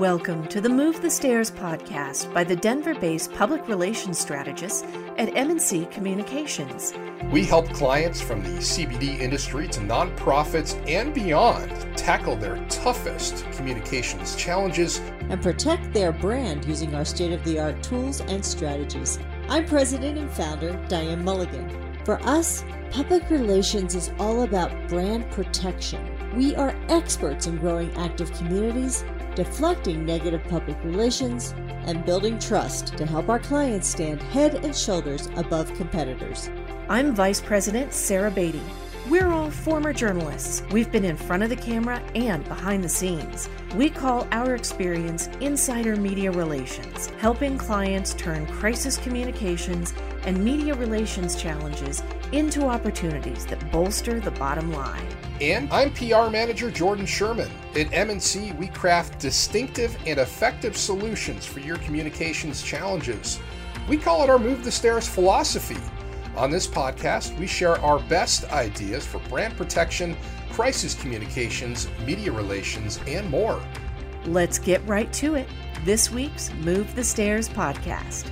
Welcome to the Move the Stairs podcast by the Denver based public relations strategist at M&C Communications. We help clients from the CBD industry to nonprofits and beyond tackle their toughest communications challenges and protect their brand using our state of the art tools and strategies. I'm President and Founder Diane Mulligan. For us, public relations is all about brand protection. We are experts in growing active communities deflecting negative public relations, and building trust to help our clients stand head and shoulders above competitors. I'm Vice President Sarah Beatty. We're all former journalists. We've been in front of the camera and behind the scenes. We call our experience insider media relations, helping clients turn crisis communications and media relations challenges into opportunities that bolster the bottom line. And I'm PR manager Jordan Sherman. At M&C, we craft distinctive and effective solutions for your communications challenges. We call it our Move the Stairs philosophy. On this podcast, we share our best ideas for brand protection, crisis communications, media relations, and more. Let's get right to it. This week's Move the Stairs podcast.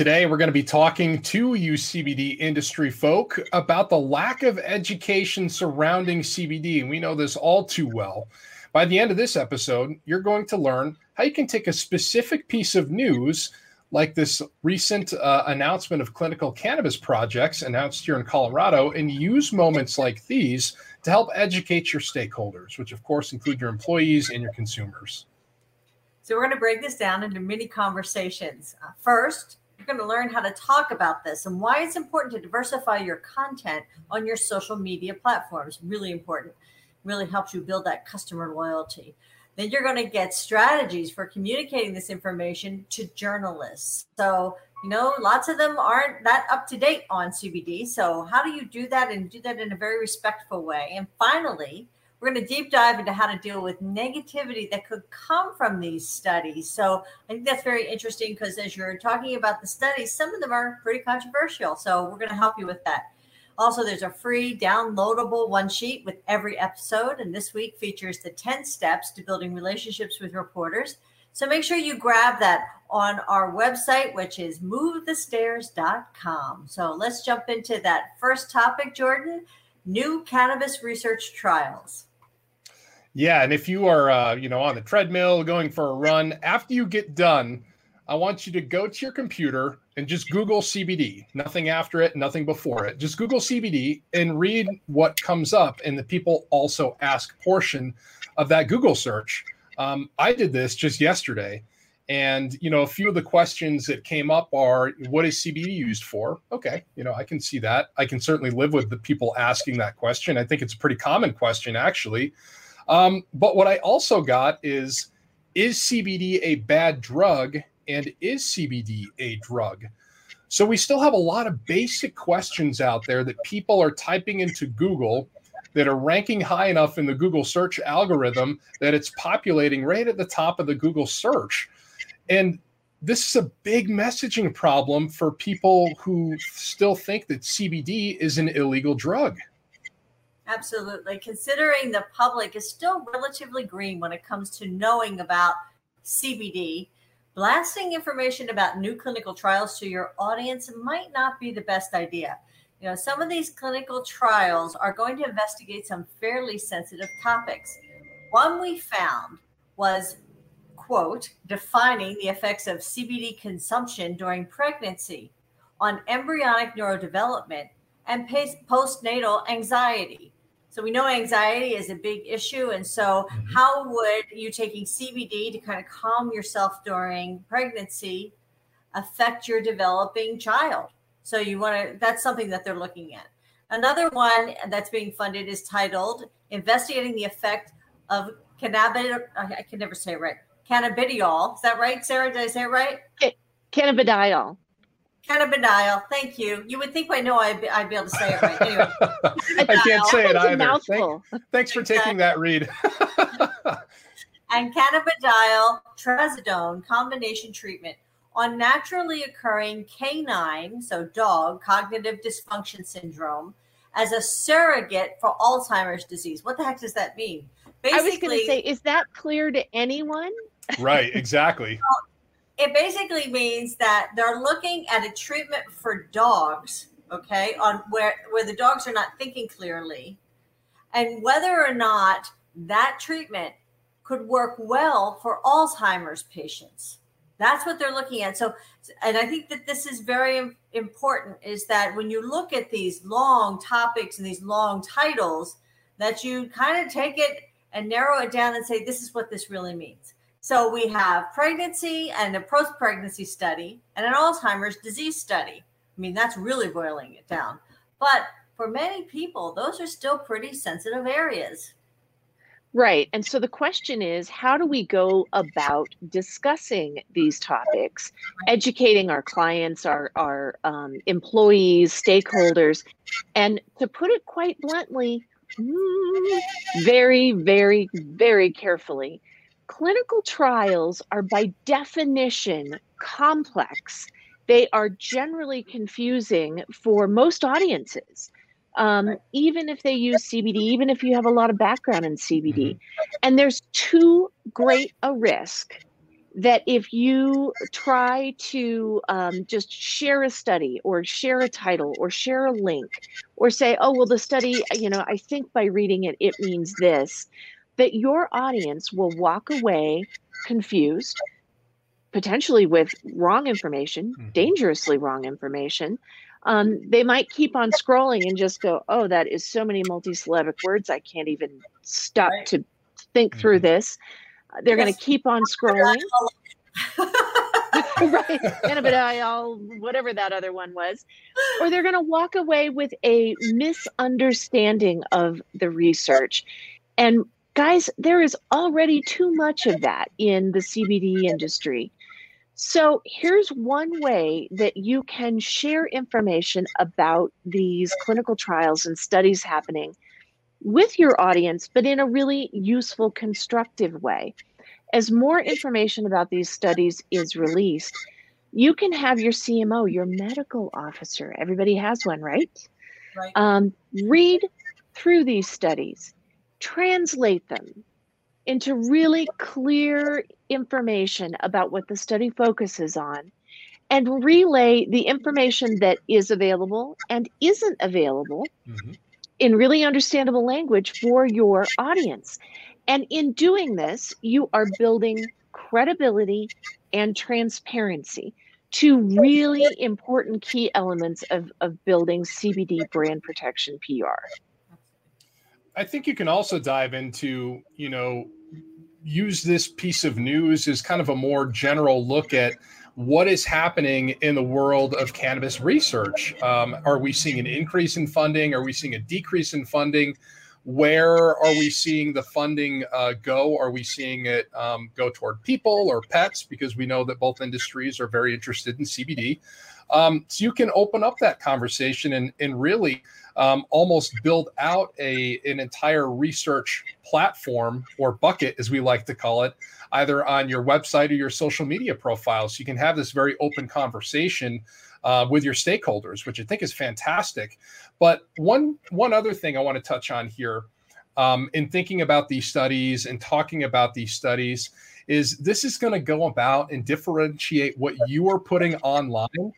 Today, we're going to be talking to you CBD industry folk about the lack of education surrounding CBD. And we know this all too well. By the end of this episode, you're going to learn how you can take a specific piece of news, like this recent uh, announcement of clinical cannabis projects announced here in Colorado, and use moments like these to help educate your stakeholders, which of course include your employees and your consumers. So, we're going to break this down into mini conversations. Uh, first, you're going to learn how to talk about this and why it's important to diversify your content on your social media platforms. Really important. Really helps you build that customer loyalty. Then you're going to get strategies for communicating this information to journalists. So, you know, lots of them aren't that up to date on CBD. So, how do you do that and do that in a very respectful way? And finally, we're going to deep dive into how to deal with negativity that could come from these studies. So I think that's very interesting because as you're talking about the studies, some of them are pretty controversial. So we're going to help you with that. Also, there's a free downloadable one sheet with every episode. And this week features the 10 steps to building relationships with reporters. So make sure you grab that on our website, which is movethestairs.com. So let's jump into that first topic, Jordan new cannabis research trials. Yeah, and if you are, uh, you know, on the treadmill going for a run, after you get done, I want you to go to your computer and just Google CBD. Nothing after it, nothing before it. Just Google CBD and read what comes up in the people also ask portion of that Google search. Um, I did this just yesterday, and you know, a few of the questions that came up are, "What is CBD used for?" Okay, you know, I can see that. I can certainly live with the people asking that question. I think it's a pretty common question, actually. Um, but what I also got is Is CBD a bad drug? And is CBD a drug? So we still have a lot of basic questions out there that people are typing into Google that are ranking high enough in the Google search algorithm that it's populating right at the top of the Google search. And this is a big messaging problem for people who still think that CBD is an illegal drug. Absolutely. Considering the public is still relatively green when it comes to knowing about CBD, blasting information about new clinical trials to your audience might not be the best idea. You know, some of these clinical trials are going to investigate some fairly sensitive topics. One we found was, quote, defining the effects of CBD consumption during pregnancy on embryonic neurodevelopment and postnatal anxiety. So we know anxiety is a big issue. And so, mm-hmm. how would you taking CBD to kind of calm yourself during pregnancy affect your developing child? So, you want to, that's something that they're looking at. Another one that's being funded is titled Investigating the Effect of Cannabis. I can never say it right. Cannabidiol. Is that right, Sarah? Did I say it right? Cannabidiol cannabidiol. Thank you. You would think by now I'd be, I'd be able to say it right. Anyway, I can't say it either. Thank, thanks for taking that read. and cannabidiol trazodone combination treatment on naturally occurring canine, so dog, cognitive dysfunction syndrome, as a surrogate for Alzheimer's disease. What the heck does that mean? Basically, I was going to say, is that clear to anyone? Right, exactly. It basically means that they're looking at a treatment for dogs, okay, on where where the dogs are not thinking clearly, and whether or not that treatment could work well for Alzheimer's patients. That's what they're looking at. So, and I think that this is very important is that when you look at these long topics and these long titles, that you kind of take it and narrow it down and say, this is what this really means. So we have pregnancy and a post pregnancy study and an Alzheimer's disease study. I mean, that's really boiling it down. But for many people, those are still pretty sensitive areas. Right. And so the question is how do we go about discussing these topics, educating our clients, our, our um, employees, stakeholders? And to put it quite bluntly, mm, very, very, very carefully, clinical trials are by definition complex. They are generally confusing for most audiences um, even if they use CBD, even if you have a lot of background in CBD. Mm-hmm. And there's too great a risk that if you try to um, just share a study or share a title or share a link or say, oh, well, the study, you know, I think by reading it, it means this, that your audience will walk away confused, potentially with wrong information, mm-hmm. dangerously wrong information, um, they might keep on scrolling and just go, oh, that is so many multisyllabic words. I can't even stop right. to think mm-hmm. through this. Uh, they're yes. going to keep on scrolling. right. Cannabidiol, whatever that other one was. Or they're going to walk away with a misunderstanding of the research. And guys, there is already too much of that in the CBD industry. So here's one way that you can share information about these clinical trials and studies happening with your audience, but in a really useful, constructive way. As more information about these studies is released, you can have your CMO, your medical officer, everybody has one, right? Right. Um, read through these studies, translate them, into really clear information about what the study focuses on and relay the information that is available and isn't available mm-hmm. in really understandable language for your audience. And in doing this, you are building credibility and transparency two really important key elements of, of building CBD brand protection PR. I think you can also dive into, you know, use this piece of news as kind of a more general look at what is happening in the world of cannabis research. Um, are we seeing an increase in funding? Are we seeing a decrease in funding? Where are we seeing the funding uh, go? Are we seeing it um, go toward people or pets? Because we know that both industries are very interested in CBD. Um, so you can open up that conversation and, and really um, almost build out a an entire research platform or bucket, as we like to call it, either on your website or your social media profiles. So you can have this very open conversation uh, with your stakeholders, which I think is fantastic. But one one other thing I want to touch on here, um, in thinking about these studies and talking about these studies, is this is going to go about and differentiate what you are putting online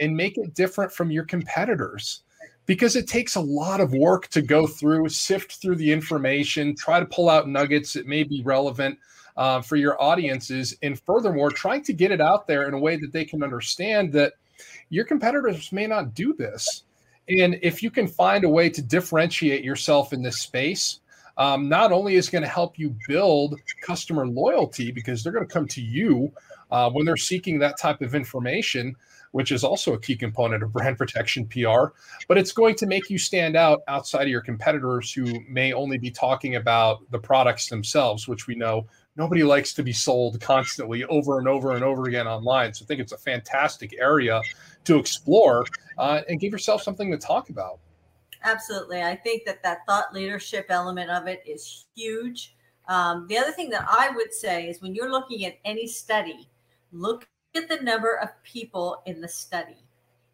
and make it different from your competitors because it takes a lot of work to go through, sift through the information, try to pull out nuggets that may be relevant uh, for your audiences, and furthermore, trying to get it out there in a way that they can understand that your competitors may not do this. And if you can find a way to differentiate yourself in this space, um, not only is going to help you build customer loyalty because they're going to come to you uh, when they're seeking that type of information, which is also a key component of brand protection PR. But it's going to make you stand out outside of your competitors who may only be talking about the products themselves, which we know nobody likes to be sold constantly over and over and over again online. So I think it's a fantastic area to explore uh, and give yourself something to talk about. Absolutely. I think that that thought leadership element of it is huge. Um, the other thing that I would say is when you're looking at any study, look at the number of people in the study.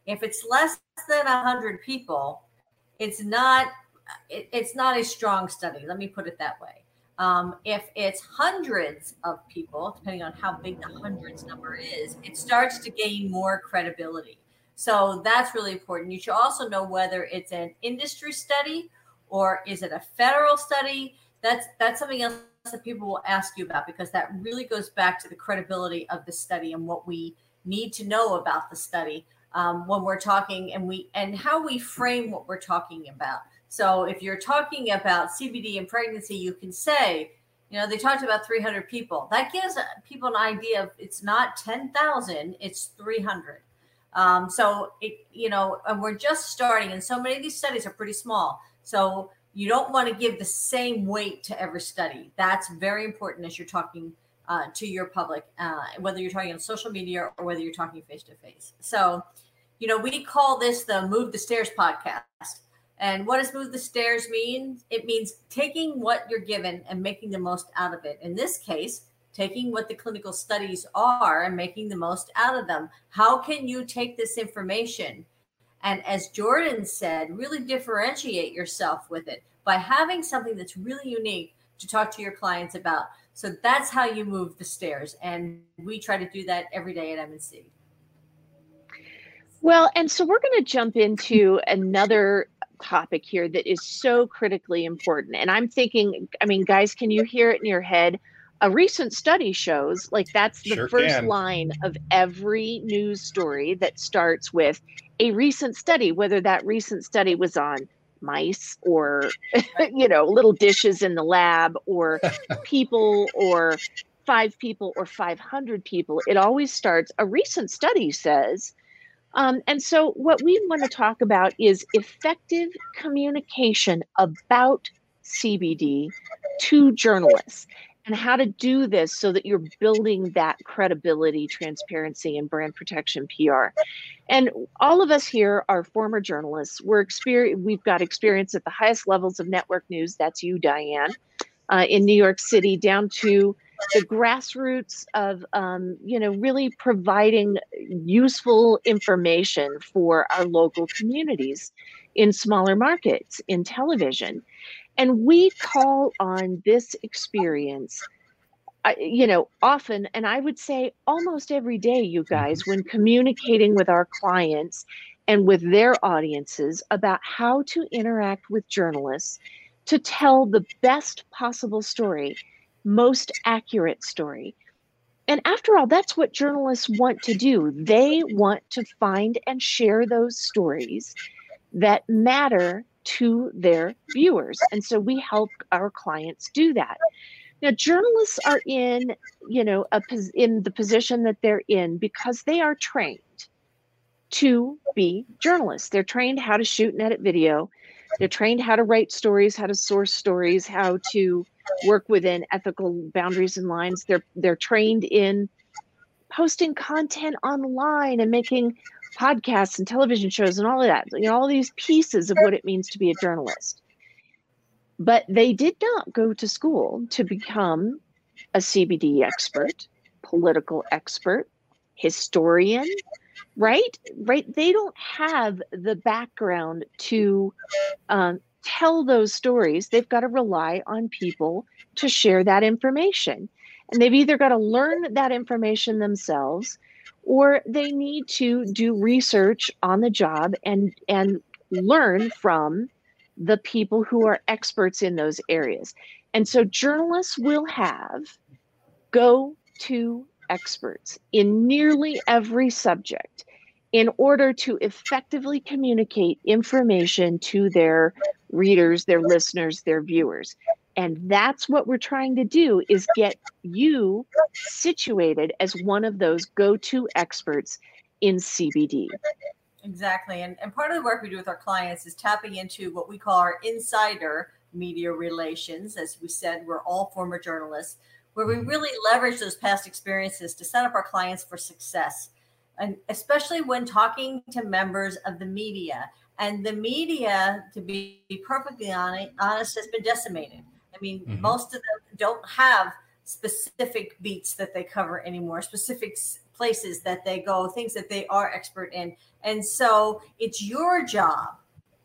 If it's less than 100 people, it's not it, it's not a strong study. Let me put it that way. Um, if it's hundreds of people, depending on how big the hundreds number is, it starts to gain more credibility. So that's really important. You should also know whether it's an industry study or is it a federal study. That's that's something else that people will ask you about because that really goes back to the credibility of the study and what we need to know about the study um, when we're talking and we and how we frame what we're talking about. So if you're talking about CBD and pregnancy, you can say, you know, they talked about 300 people. That gives people an idea of it's not 10,000, it's 300. Um, so it, you know, and we're just starting, and so many of these studies are pretty small. So you don't want to give the same weight to every study. That's very important as you're talking uh, to your public, uh, whether you're talking on social media or whether you're talking face to face. So, you know, we call this the Move the Stairs podcast and what does move the stairs mean? It means taking what you're given and making the most out of it. In this case, taking what the clinical studies are and making the most out of them. How can you take this information and, as Jordan said, really differentiate yourself with it by having something that's really unique to talk to your clients about? So that's how you move the stairs. And we try to do that every day at M&C. Well, and so we're going to jump into another topic here that is so critically important. And I'm thinking, I mean, guys, can you hear it in your head? A recent study shows like that's the sure first can. line of every news story that starts with a recent study, whether that recent study was on mice or, you know, little dishes in the lab or people or five people or 500 people. It always starts, a recent study says, um, and so, what we want to talk about is effective communication about CBD to journalists and how to do this so that you're building that credibility, transparency, and brand protection PR. And all of us here are former journalists. We're experience. We've got experience at the highest levels of network news. That's you, Diane, uh, in New York City, down to the grassroots of um, you know really providing useful information for our local communities in smaller markets in television and we call on this experience you know often and i would say almost every day you guys when communicating with our clients and with their audiences about how to interact with journalists to tell the best possible story most accurate story. And after all, that's what journalists want to do. They want to find and share those stories that matter to their viewers. And so we help our clients do that. Now, journalists are in, you know, a, in the position that they're in because they are trained to be journalists. They're trained how to shoot and edit video. They're trained how to write stories, how to source stories, how to work within ethical boundaries and lines. They're they're trained in posting content online and making podcasts and television shows and all of that. You know, all these pieces of what it means to be a journalist. But they did not go to school to become a CBD expert, political expert, historian, right? Right? They don't have the background to um, tell those stories, they've got to rely on people to share that information. And they've either got to learn that information themselves or they need to do research on the job and and learn from the people who are experts in those areas. And so journalists will have go to experts in nearly every subject in order to effectively communicate information to their readers, their listeners, their viewers. And that's what we're trying to do is get you situated as one of those go-to experts in CBD. Exactly. And, and part of the work we do with our clients is tapping into what we call our insider media relations. As we said, we're all former journalists, where we mm-hmm. really leverage those past experiences to set up our clients for success and especially when talking to members of the media. And the media, to be perfectly honest, has been decimated. I mean, mm-hmm. most of them don't have specific beats that they cover anymore, specific places that they go, things that they are expert in. And so it's your job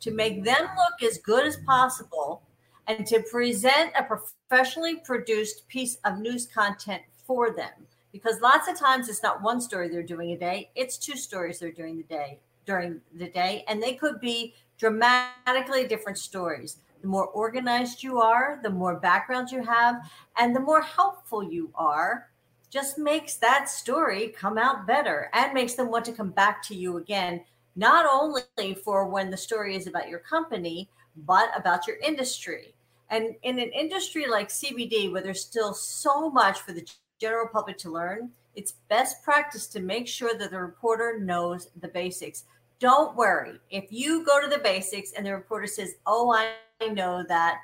to make them look as good as possible and to present a professionally produced piece of news content for them. Because lots of times it's not one story they're doing a day, it's two stories they're doing the day during the day, and they could be dramatically different stories. The more organized you are, the more background you have, and the more helpful you are, just makes that story come out better and makes them want to come back to you again, not only for when the story is about your company, but about your industry. And in an industry like CBD, where there's still so much for the general public to learn, it's best practice to make sure that the reporter knows the basics. Don't worry. If you go to the basics and the reporter says, Oh, I know that,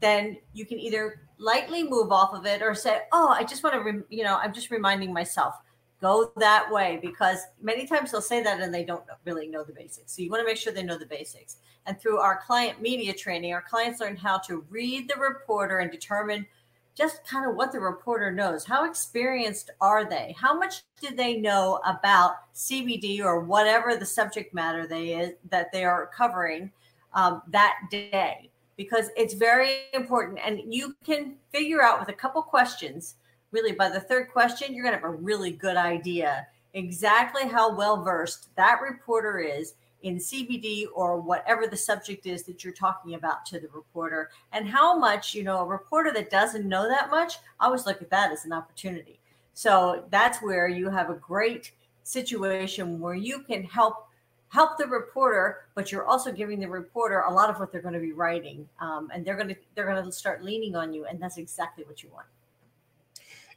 then you can either lightly move off of it or say, Oh, I just want to, re- you know, I'm just reminding myself go that way because many times they'll say that and they don't really know the basics. So you want to make sure they know the basics. And through our client media training, our clients learn how to read the reporter and determine just kind of what the reporter knows. How experienced are they? How much do they know about CBD or whatever the subject matter they is that they are covering um, that day? Because it's very important, and you can figure out with a couple questions really by the third question, you're going to have a really good idea exactly how well versed that reporter is in CBD or whatever the subject is that you're talking about to the reporter, and how much, you know, a reporter that doesn't know that much, I always look at that as an opportunity. So that's where you have a great situation where you can help help the reporter, but you're also giving the reporter a lot of what they're going to be writing, um, and they're going to they're going to start leaning on you, and that's exactly what you want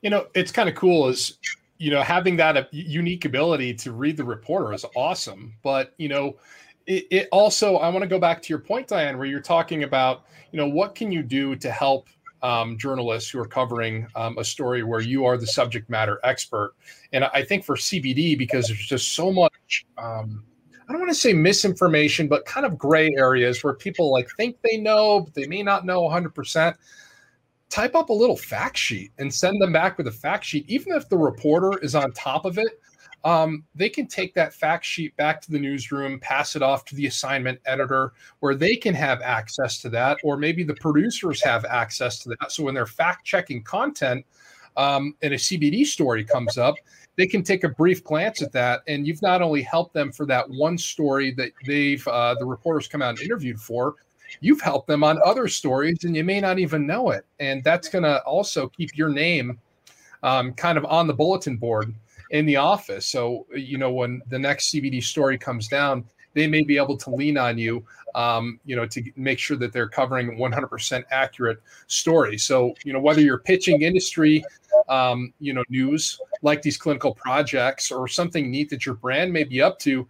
you know, it's kind of cool is, you know, having that unique ability to read the reporter is awesome. But, you know, it, it also, I want to go back to your point, Diane, where you're talking about, you know, what can you do to help um, journalists who are covering um, a story where you are the subject matter expert. And I think for CBD, because there's just so much, um, I don't want to say misinformation, but kind of gray areas where people like think they know, but they may not know 100% type up a little fact sheet and send them back with a fact sheet. Even if the reporter is on top of it, um, they can take that fact sheet back to the newsroom, pass it off to the assignment editor, where they can have access to that, or maybe the producers have access to that. So when they're fact checking content um, and a CBD story comes up, they can take a brief glance at that, and you've not only helped them for that one story that they've uh, the reporters come out and interviewed for, you've helped them on other stories and you may not even know it. And that's going to also keep your name um, kind of on the bulletin board in the office. So, you know, when the next CBD story comes down, they may be able to lean on you, um, you know, to make sure that they're covering 100% accurate story. So, you know, whether you're pitching industry, um, you know, news like these clinical projects or something neat that your brand may be up to,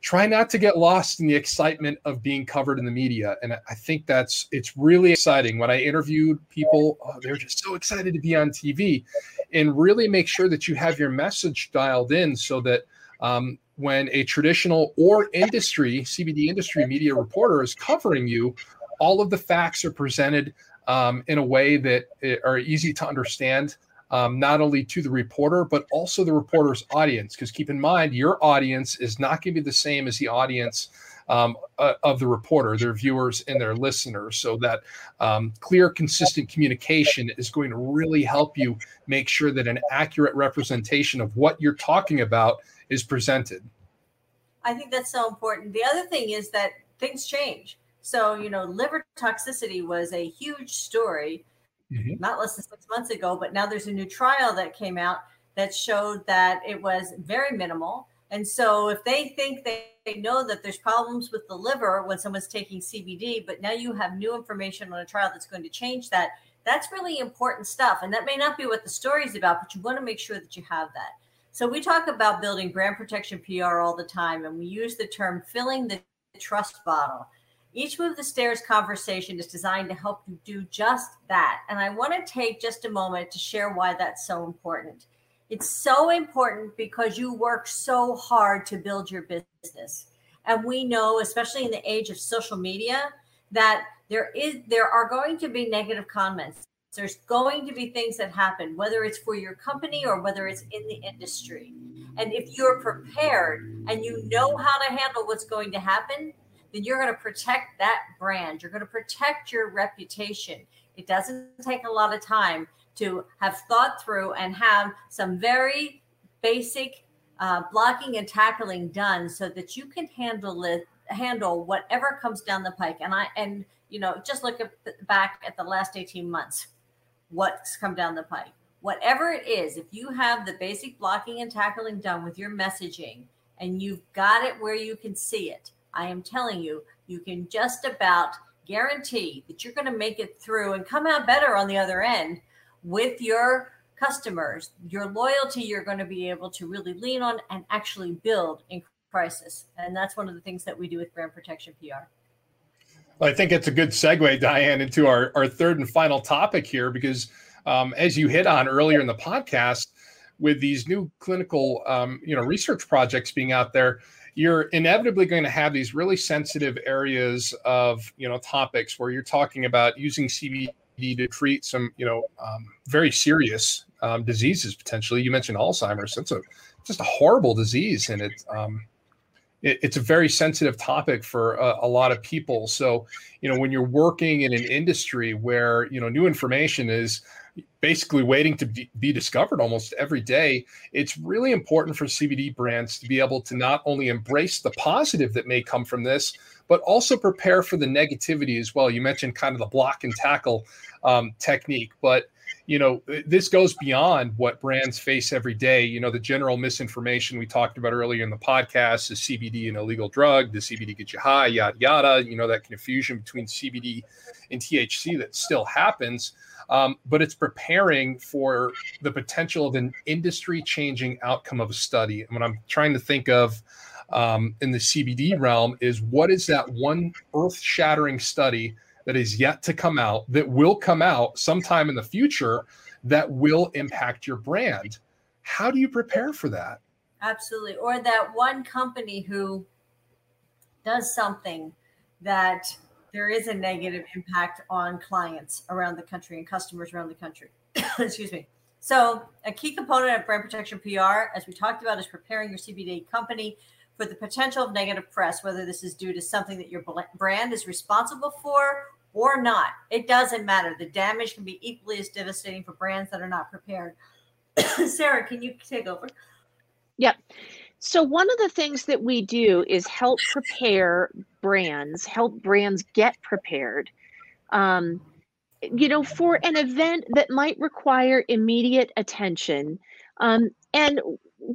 try not to get lost in the excitement of being covered in the media. And i think that's it's really exciting. When i interviewed people oh, they're just so excited to be on tv and really make sure that you have your message dialed in so that um, when a traditional or industry cbd industry media reporter is covering you all of the facts are presented um, in a way that eh, are easy to understand um, not only to the reporter, but also the reporter's audience. Because keep in mind, your audience is not going to be the same as the audience um, uh, of the reporter, their viewers and their listeners. So that um, clear, consistent communication is going to really help you make sure that an accurate representation of what you're talking about is presented. I think that's so important. The other thing is that things change. So, you know, liver toxicity was a huge story mm-hmm. not less than six months ago. But now there's a new trial that came out that showed that it was very minimal. And so if they think they, they know that there's problems with the liver when someone's taking CBD, but now you have new information on a trial that's going to change that, that's really important stuff. And that may not be what the story is about, but you want to make sure that you have that. So we talk about building brand protection PR all the time, and we use the term filling the trust bottle. Each Move the Stairs conversation is designed to help you do just that. And I want to take just a moment to share why that's so important. It's so important because you work so hard to build your business. And we know, especially in the age of social media, that there is there are going to be negative comments. There's going to be things that happen, whether it's for your company or whether it's in the industry. And if you're prepared and you know how to handle what's going to happen, then you're going to protect that brand. You're going to protect your reputation. It doesn't take a lot of time to have thought through and have some very basic uh, blocking and tackling done so that you can handle it handle whatever comes down the pike and i and you know just look at the, back at the last 18 months what's come down the pike whatever it is if you have the basic blocking and tackling done with your messaging and you've got it where you can see it i am telling you you can just about guarantee that you're going to make it through and come out better on the other end with your customers, your loyalty you're going to be able to really lean on and actually build in crisis. And that's one of the things that we do with brand protection PR. Well, I think it's a good segue, Diane, into our, our third and final topic here, because um, as you hit on earlier in the podcast, with these new clinical, um, you know, research projects being out there, you're inevitably going to have these really sensitive areas of, you know, topics where you're talking about using CBD to treat some, you know, um, very serious um, diseases potentially. You mentioned Alzheimer's. That's a just a horrible disease, and it, um, it it's a very sensitive topic for a, a, lot of people. So, you know, when you're working in an industry where you know new information is basically waiting to be, discovered almost every day, it's really important for CBD brands to be able to not only embrace the positive that may come from this, but also prepare for the negativity as well. You mentioned kind of the block and tackle um, technique, but you know this goes beyond what brands face every day. You know the general misinformation we talked about earlier in the podcast is cbd an illegal drug? Does cbd get you high? Yada yada. You know that confusion between cbd and thc that still happens um, but it's preparing for the potential of an industry changing outcome of a study and what i'm trying to think of um, in the cbd realm is what is that one earth shattering study that is yet to come out that will come out sometime in the future that will impact your brand. How do you prepare for that? Absolutely. Or that one company who does something that there is a negative impact on clients around the country and customers around the country. Excuse me. So, a key component of brand protection PR, as we talked about, is preparing your CBD company for the potential of negative press, whether this is due to something that your brand is responsible for or not. It doesn't matter. The damage can be equally as devastating for brands that are not prepared. Sarah, can you take over? Yep. So, one of the things that we do is help prepare brands, help brands get prepared, um, you know, for an event that might require immediate attention um, and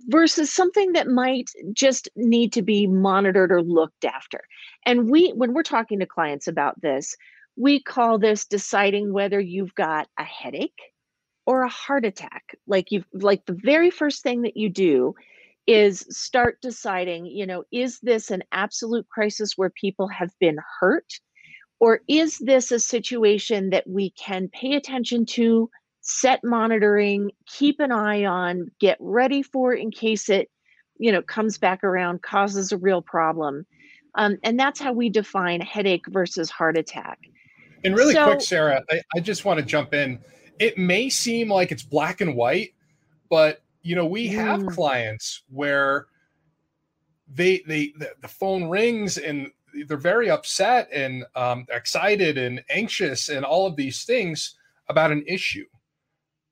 versus something that might just need to be monitored or looked after. And we, when we're talking to clients about this, we call this deciding whether you've got a headache or a heart attack. Like you've, like the very first thing that you do is start deciding, you know, is this an absolute crisis where people have been hurt? Or is this a situation that we can pay attention to, set monitoring, keep an eye on, get ready for in case it, you know, comes back around, causes a real problem? Um, and that's how we define headache versus heart attack. And really so, quick, Sarah, I, I just want to jump in. It may seem like it's black and white, but you know, we have mm. clients where they they the, the, phone rings and they're very upset and um, excited and anxious and all of these things about an issue.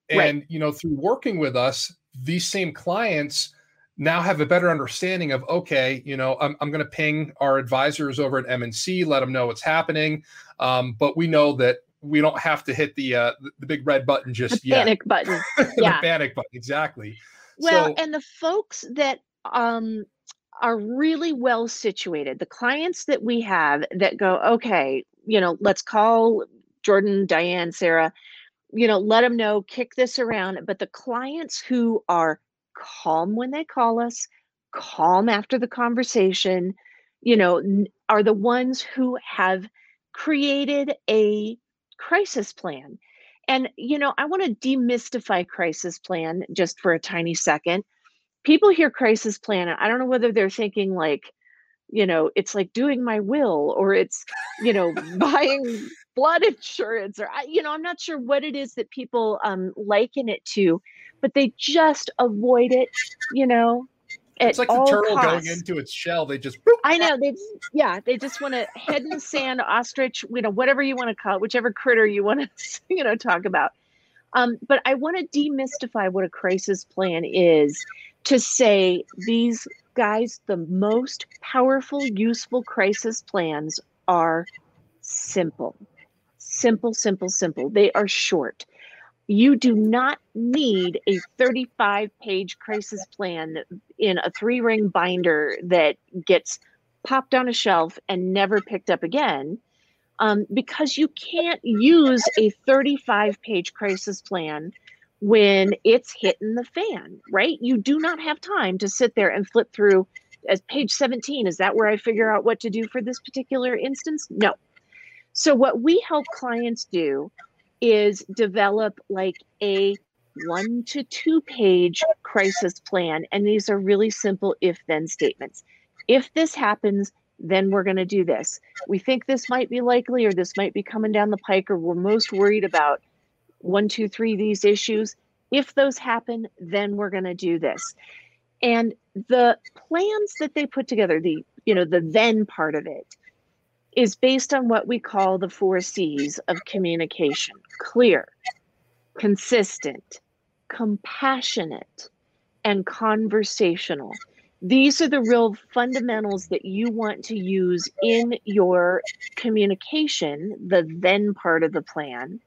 And right. you know, through working with us, these same clients now have a better understanding of okay you know i'm, I'm going to ping our advisors over at M&C let them know what's happening um, but we know that we don't have to hit the uh, the big red button just the yet. panic button yeah. panic button exactly. Well so, and the folks that um are really well situated the clients that we have that go okay you know let's call jordan diane sarah you know let them know kick this around. But the clients who are calm when they call us, calm after the conversation, you know, are the ones who have created a crisis plan. And, you know, I want to demystify crisis plan just for a tiny second. People hear crisis plan, and I don't know whether they're thinking like, you know, it's like doing my will or it's, you know, buying blood insurance or, I, you know, I'm not sure what it is that people um, liken it to but they just avoid it, you know. It's like the turtle costs. going into its shell. They just. Boop. I know they. Yeah, they just want to head in the sand, ostrich, you know, whatever you want to call it, whichever critter you want to, you know, talk about. Um, but I want to demystify what a crisis plan is to say these guys, the most powerful, useful crisis plans are simple. Simple, simple, simple. They are short. You do not need a 35 page crisis plan in a three ring binder that gets popped on a shelf and never picked up again um, because you can't use a 35 page crisis plan when it's hitting the fan, right? You do not have time to sit there and flip through as page 17. Is that where I figure out what to do for this particular instance? No. So, what we help clients do is develop like a one to two page crisis plan. And these are really simple if then statements. If this happens, then we're going to do this. We think this might be likely, or this might be coming down the pike, or we're most worried about one, two, three, these issues. If those happen, then we're going to do this. And the plans that they put together, the you know, the then part of it, is based on what we call the four C's of communication clear, consistent, compassionate, and conversational. These are the real fundamentals that you want to use in your communication, the then part of the plan.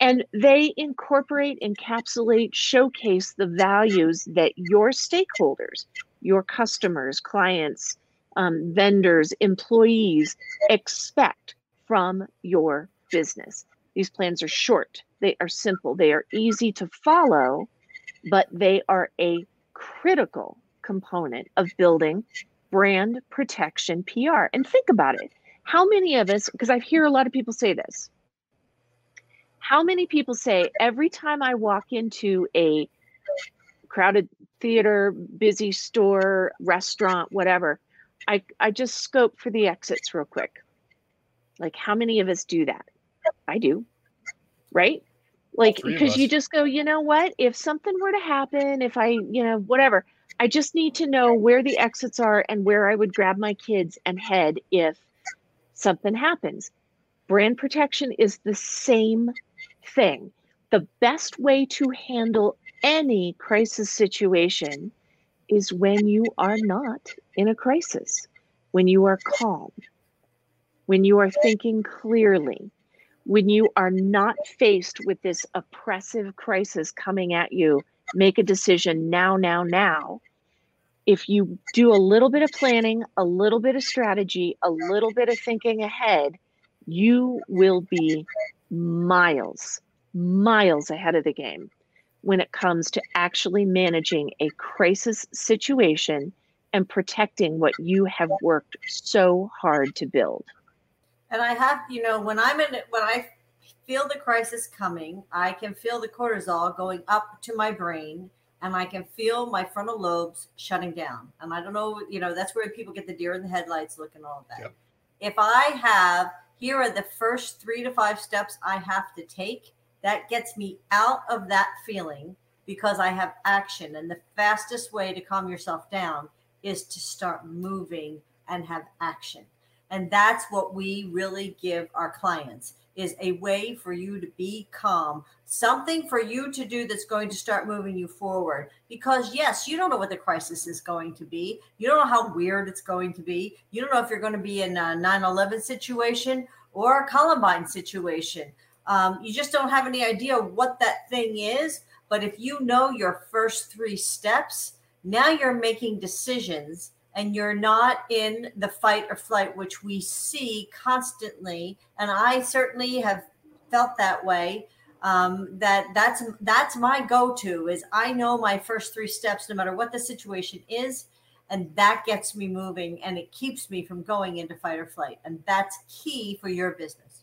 And they incorporate, encapsulate, showcase the values that your stakeholders, your customers, clients, um, vendors, employees expect from your business. These plans are short, they are simple, they are easy to follow, but they are a critical component of building brand protection PR. And think about it. How many of us, because I hear a lot of people say this, how many people say every time I walk into a crowded theater, busy store, restaurant, whatever, I, I just scope for the exits real quick. Like, how many of us do that? I do, right? Like, because you just go, you know what? If something were to happen, if I, you know, whatever, I just need to know where the exits are and where I would grab my kids and head if something happens. Brand protection is the same thing. The best way to handle any crisis situation is when you are not in a crisis, when you are calm, when you are thinking clearly, when you are not faced with this oppressive crisis coming at you. Make a decision now, now, now. If you do a little bit of planning, a little bit of strategy, a little bit of thinking ahead, you will be miles, miles ahead of the game when it comes to actually managing a crisis situation and protecting what you have worked so hard to build. And I have, you know, when I'm in when I feel the crisis coming, I can feel the cortisol going up to my brain and I can feel my frontal lobes shutting down. And I don't know, you know, that's where people get the deer in the headlights look and all of that. Yep. If I have, here are the first three to five steps I have to take that gets me out of that feeling because I have action. And the fastest way to calm yourself down is to start moving and have action. And that's what we really give our clients is a way for you to be calm, something for you to do that's going to start moving you forward. Because yes, you don't know what the crisis is going to be. You don't know how weird it's going to be. You don't know if you're going to be in a 9/11 situation or a Columbine situation. Um, you just don't have any idea what that thing is. But if you know your first three steps, now you're making decisions and you're not in the fight or flight, which we see constantly. And I certainly have felt that way. Um, that that's that's my go-to is I know my first three steps, no matter what the situation is, and that gets me moving and it keeps me from going into fight or flight. And that's key for your business.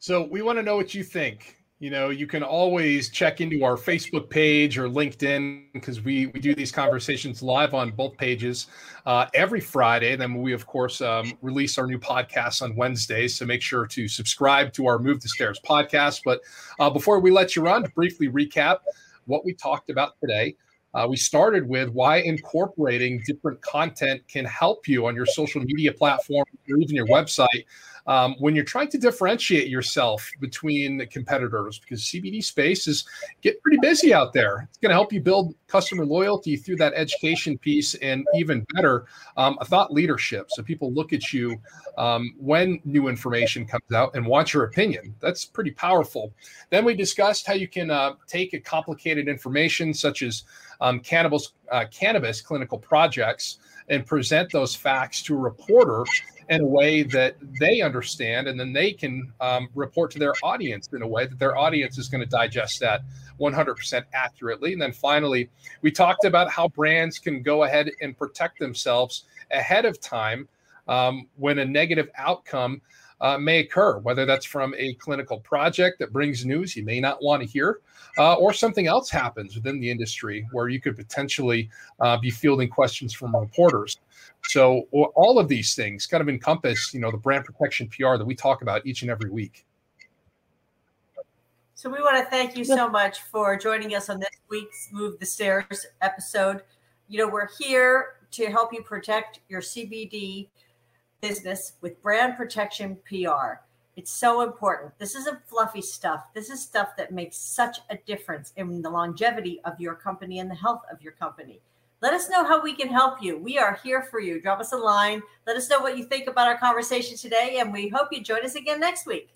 So we want to know what you think. You know, you can always check into our Facebook page or LinkedIn because we we do these conversations live on both pages uh, every Friday. Then we, of course, um, release our new podcast on Wednesdays. So make sure to subscribe to our Move the Stairs podcast. But uh, before we let you run, to briefly recap what we talked about today. Uh, we started with why incorporating different content can help you on your social media platform or even your website um, when you're trying to differentiate yourself between competitors because CBD space is get pretty busy out there. It's going to help you build customer loyalty through that education piece and even better, um, a thought leadership. So people look at you um, when new information comes out and want your opinion. That's pretty powerful. Then we discussed how you can uh, take a complicated information such as um, cannabis uh, cannabis clinical projects and present those facts to a reporter in a way that they understand, and then they can um, report to their audience in a way that their audience is going to digest that 100% accurately. And then finally, we talked about how brands can go ahead and protect themselves ahead of time um, when a negative outcome uh, may occur, whether that's from a clinical project that brings news you may not want to hear, uh, or something else happens within the industry where you could potentially uh, be fielding questions from reporters. So all of these things kind of encompass, you know, the brand protection PR that we talk about each and every week. So we want to thank you so much for joining us on this week's Move the Stairs episode. You know, we're here to help you protect your CBD business with brand protection PR. It's so important. This isn't fluffy stuff. This is stuff that makes such a difference in the longevity of your company and the health of your company. Let us know how we can help you. We are here for you. Drop us a line. Let us know what you think about our conversation today, and we hope you join us again next week.